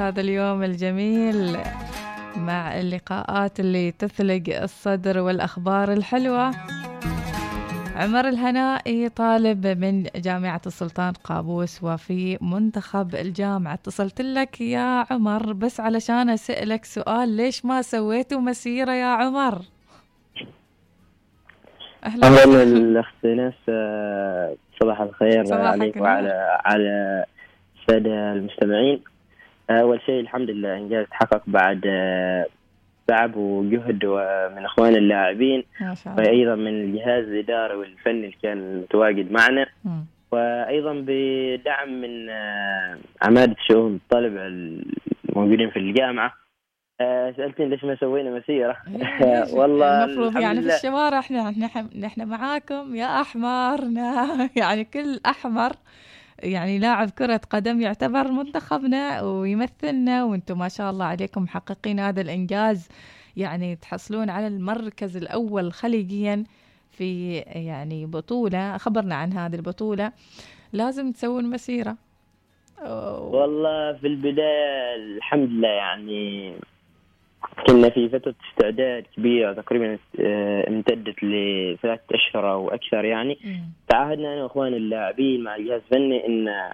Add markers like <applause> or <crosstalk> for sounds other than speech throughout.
هذا اليوم الجميل مع اللقاءات اللي تثلق الصدر والأخبار الحلوة. عمر الهنائي طالب من جامعة السلطان قابوس وفي منتخب الجامعة. اتصلت لك يا عمر بس علشان أسألك سؤال ليش ما سويتوا مسيرة يا عمر؟ أهلا. أهلا الأخت ناس آه، صباح الخير عليك وعلى على السادة المستمعين. أول شيء الحمد لله إنجاز تحقق بعد تعب وجهد من إخوان اللاعبين. وأيضا من الجهاز الإداري والفني اللي كان متواجد معنا. م. وأيضا بدعم من آه، عماده شؤون الطلب الموجودين في الجامعة. آه، سألتني ليش ما سوينا مسيرة؟ <laughs> والله المفروض يعني في الشوارع إحنا نحن معاكم يا أحمر. <laughs> يعني كل أحمر. يعني لاعب كرة قدم يعتبر منتخبنا ويمثلنا وأنتم ما شاء الله عليكم محققين هذا الإنجاز. يعني تحصلون على المركز الأول خليجيا في يعني بطولة خبرنا عن هذه البطولة. لازم تسوون مسيرة. والله في البداية الحمد لله يعني كنا في فترة استعداد كبيرة تقريبا آه، امتدت لثلاثة أشهر أو أكثر يعني. تعهدنا أنا وإخواني اللاعبين مع الجهاز الفني إن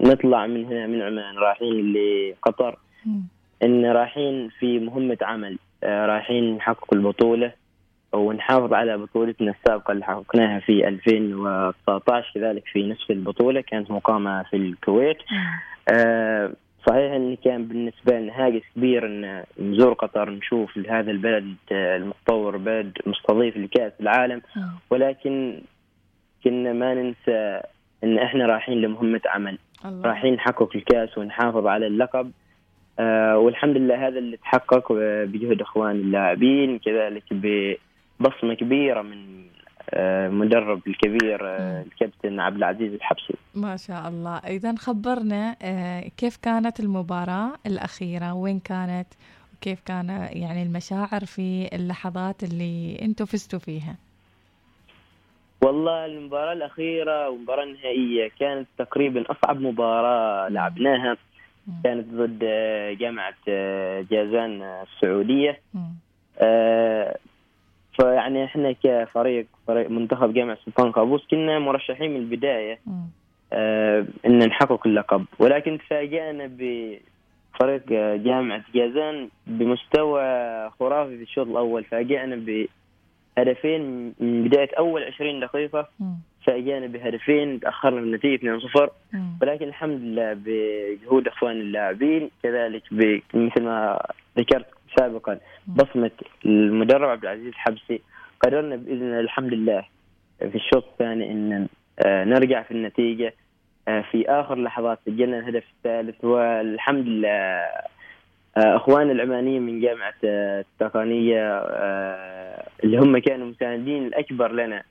نطلع من هنا من عمان رايحين لقطر. إن رايحين في مهمة عمل آه، رايحين نحقق البطولة ونحافظ على بطولتنا السابقة اللي حققناها في 2019 كذلك في نفس البطولة كانت مقامة في الكويت. آه صحيح إن كان بالنسبة لنا هاجس كبير إن نزور قطر نشوف هذا البلد المتطور بلد مستضيف لكأس العالم آه. ولكن كنا ما ننسى إن إحنا رايحين لمهمة عمل الله. رايحين نحقق الكأس ونحافظ على اللقب آه والحمد لله هذا اللي تحقق بجهد اخوان اللاعبين كذلك ببصمة كبيرة من المدرب آه، الكبير آه، الكابتن عبد العزيز الحبسي ما شاء الله. إذا خبرنا آه، كيف كانت المباراة الأخيرة؟ وين كانت؟ وكيف كان يعني المشاعر في اللحظات اللي أنتم فزتوا فيها؟ والله المباراة الأخيرة والمباراة النهائية كانت تقريبا أصعب مباراة لعبناها. كانت ضد جامعة جازان السعودية. فيعني إحنا كفريق فريق منتخب جامعة سلطان قابوس كنا مرشحين من البداية آه إن نحقق اللقب. ولكن تفاجأنا بفريق جامعة جازان بمستوى خرافي في الشوط الأول. فاجأنا بهدفين من بداية أول 20 دقيقة. فاجأنا بهدفين تأخرنا بالنتيجه 2-0 ولكن الحمد لله بجهود إخوان اللاعبين كذلك مثل ما ذكرت سابقا. بصمة المدرب عبد العزيز الحبسي قررنا بإذن الحمد لله في الشوط الثاني أن آه، نرجع في النتيجة آه، في آخر لحظات سجلنا الهدف الثالث والحمد لله آه، اخواننا العمانيين من جامعة التقنية اللي هم كانوا مساندين الأكبر لنا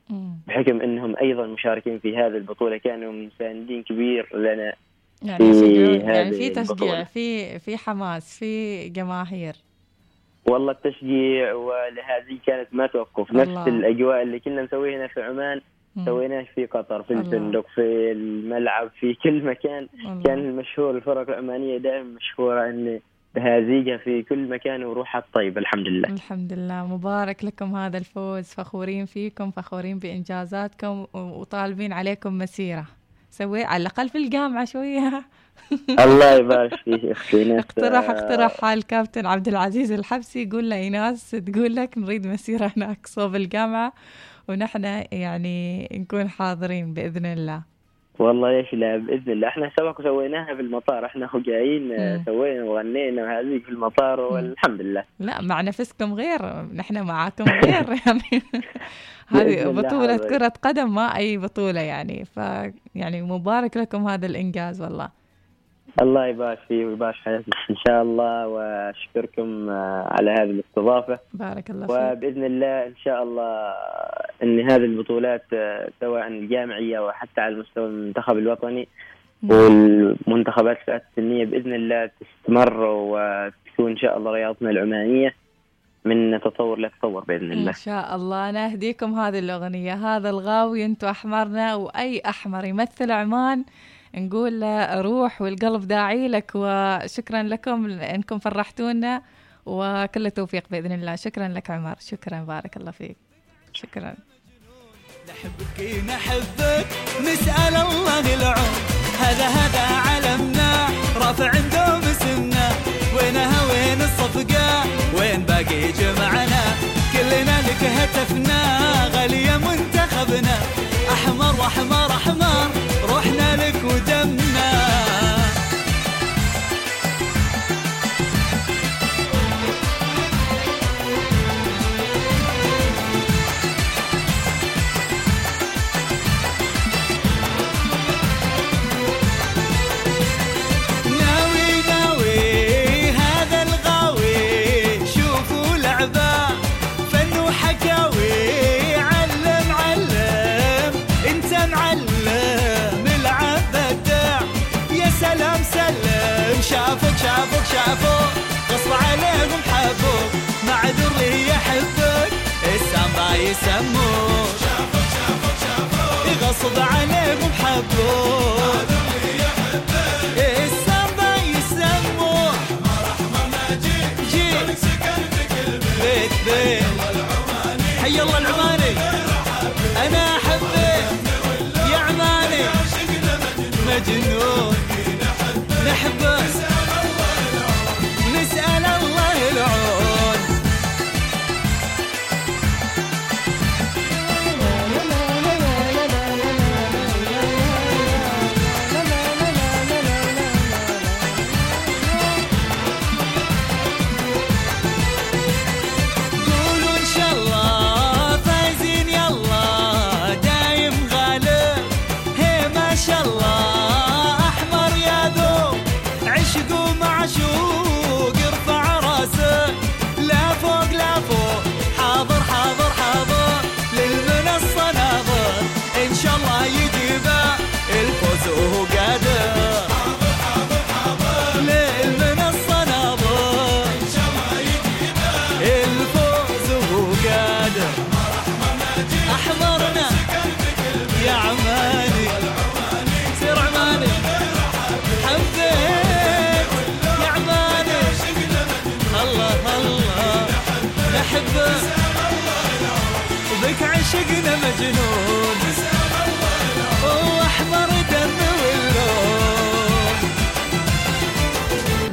بحكم إنهم أيضا مشاركين في هذه البطولة كانوا مساندين كبير لنا يعني في يعني في تشجيع في في حماس في جماهير. والله التشجيع ولهذه كانت ما توقف. نفس الله. الأجواء اللي كنا نسويها هنا في عمان سويناه في قطر في الفندق في الملعب في <laughs> كل مكان. الله. كان المشهور الفرق العمانية دائما مشهورة إن بهذيجة في كل مكان وروحها طيبة الحمد لله. الحمد لله. مبارك لكم هذا الفوز. فخورين فيكم فخورين بإنجازاتكم وطالبين عليكم مسيرة. سوي على الأقل في الجامعة شوية. <laughs> الله يبارك فيك أختي اقترح اقترح الكابتن عبد العزيز الحبسي يقول له ايناس تقول لك نريد مسيرة هناك صوب الجامعة ونحن يعني نكون حاضرين بإذن الله. والله ليش لا بإذن الله. إحنا سبق سويناها في المطار. إحنا جايين سوينا وغنينا وهذه في المطار والحمد لله. لا مع نفسكم غير. نحن معاكم غير. <laughs> يعني. <laughs> هذه بطولة كرة قدم ما أي بطولة يعني. ف يعني مبارك لكم هذا الإنجاز والله. الله يبارك فيه ويبارك حياتك إن شاء الله وأشكركم آه، على هذه الاستضافة. بارك الله فيك. وبإذن الله إن شاء الله إن هذه البطولات آه، سواء الجامعيه وحتى على المستوى المنتخب الوطني والمنتخبات الفئات السنية بإذن الله تستمر وتكون إن شاء الله رياضتنا العمانية. من تطور لتطور بإذن الله. ان شاء الله. نهديكم هذه الأغنية. هذا الغاوي أنتم أحمرنا وأي أحمر يمثل عمان. نقول له روح والقلب داعي لك وشكرا لكم انكم فرحتونا وكل التوفيق بإذن الله. شكرا لك عمر. شكرا. بارك الله فيك. شكرا. نحبك نحبك. نسأل الله العون. هذا هذا علمنا. رافع دوم وينها وين الصفقة؟ وين باقي جمعنا؟ شافوك شافوك. غصب عليهم حبوك. معذور لي يحبك السامبا يسموك. حبه بك عشقنا مجنون.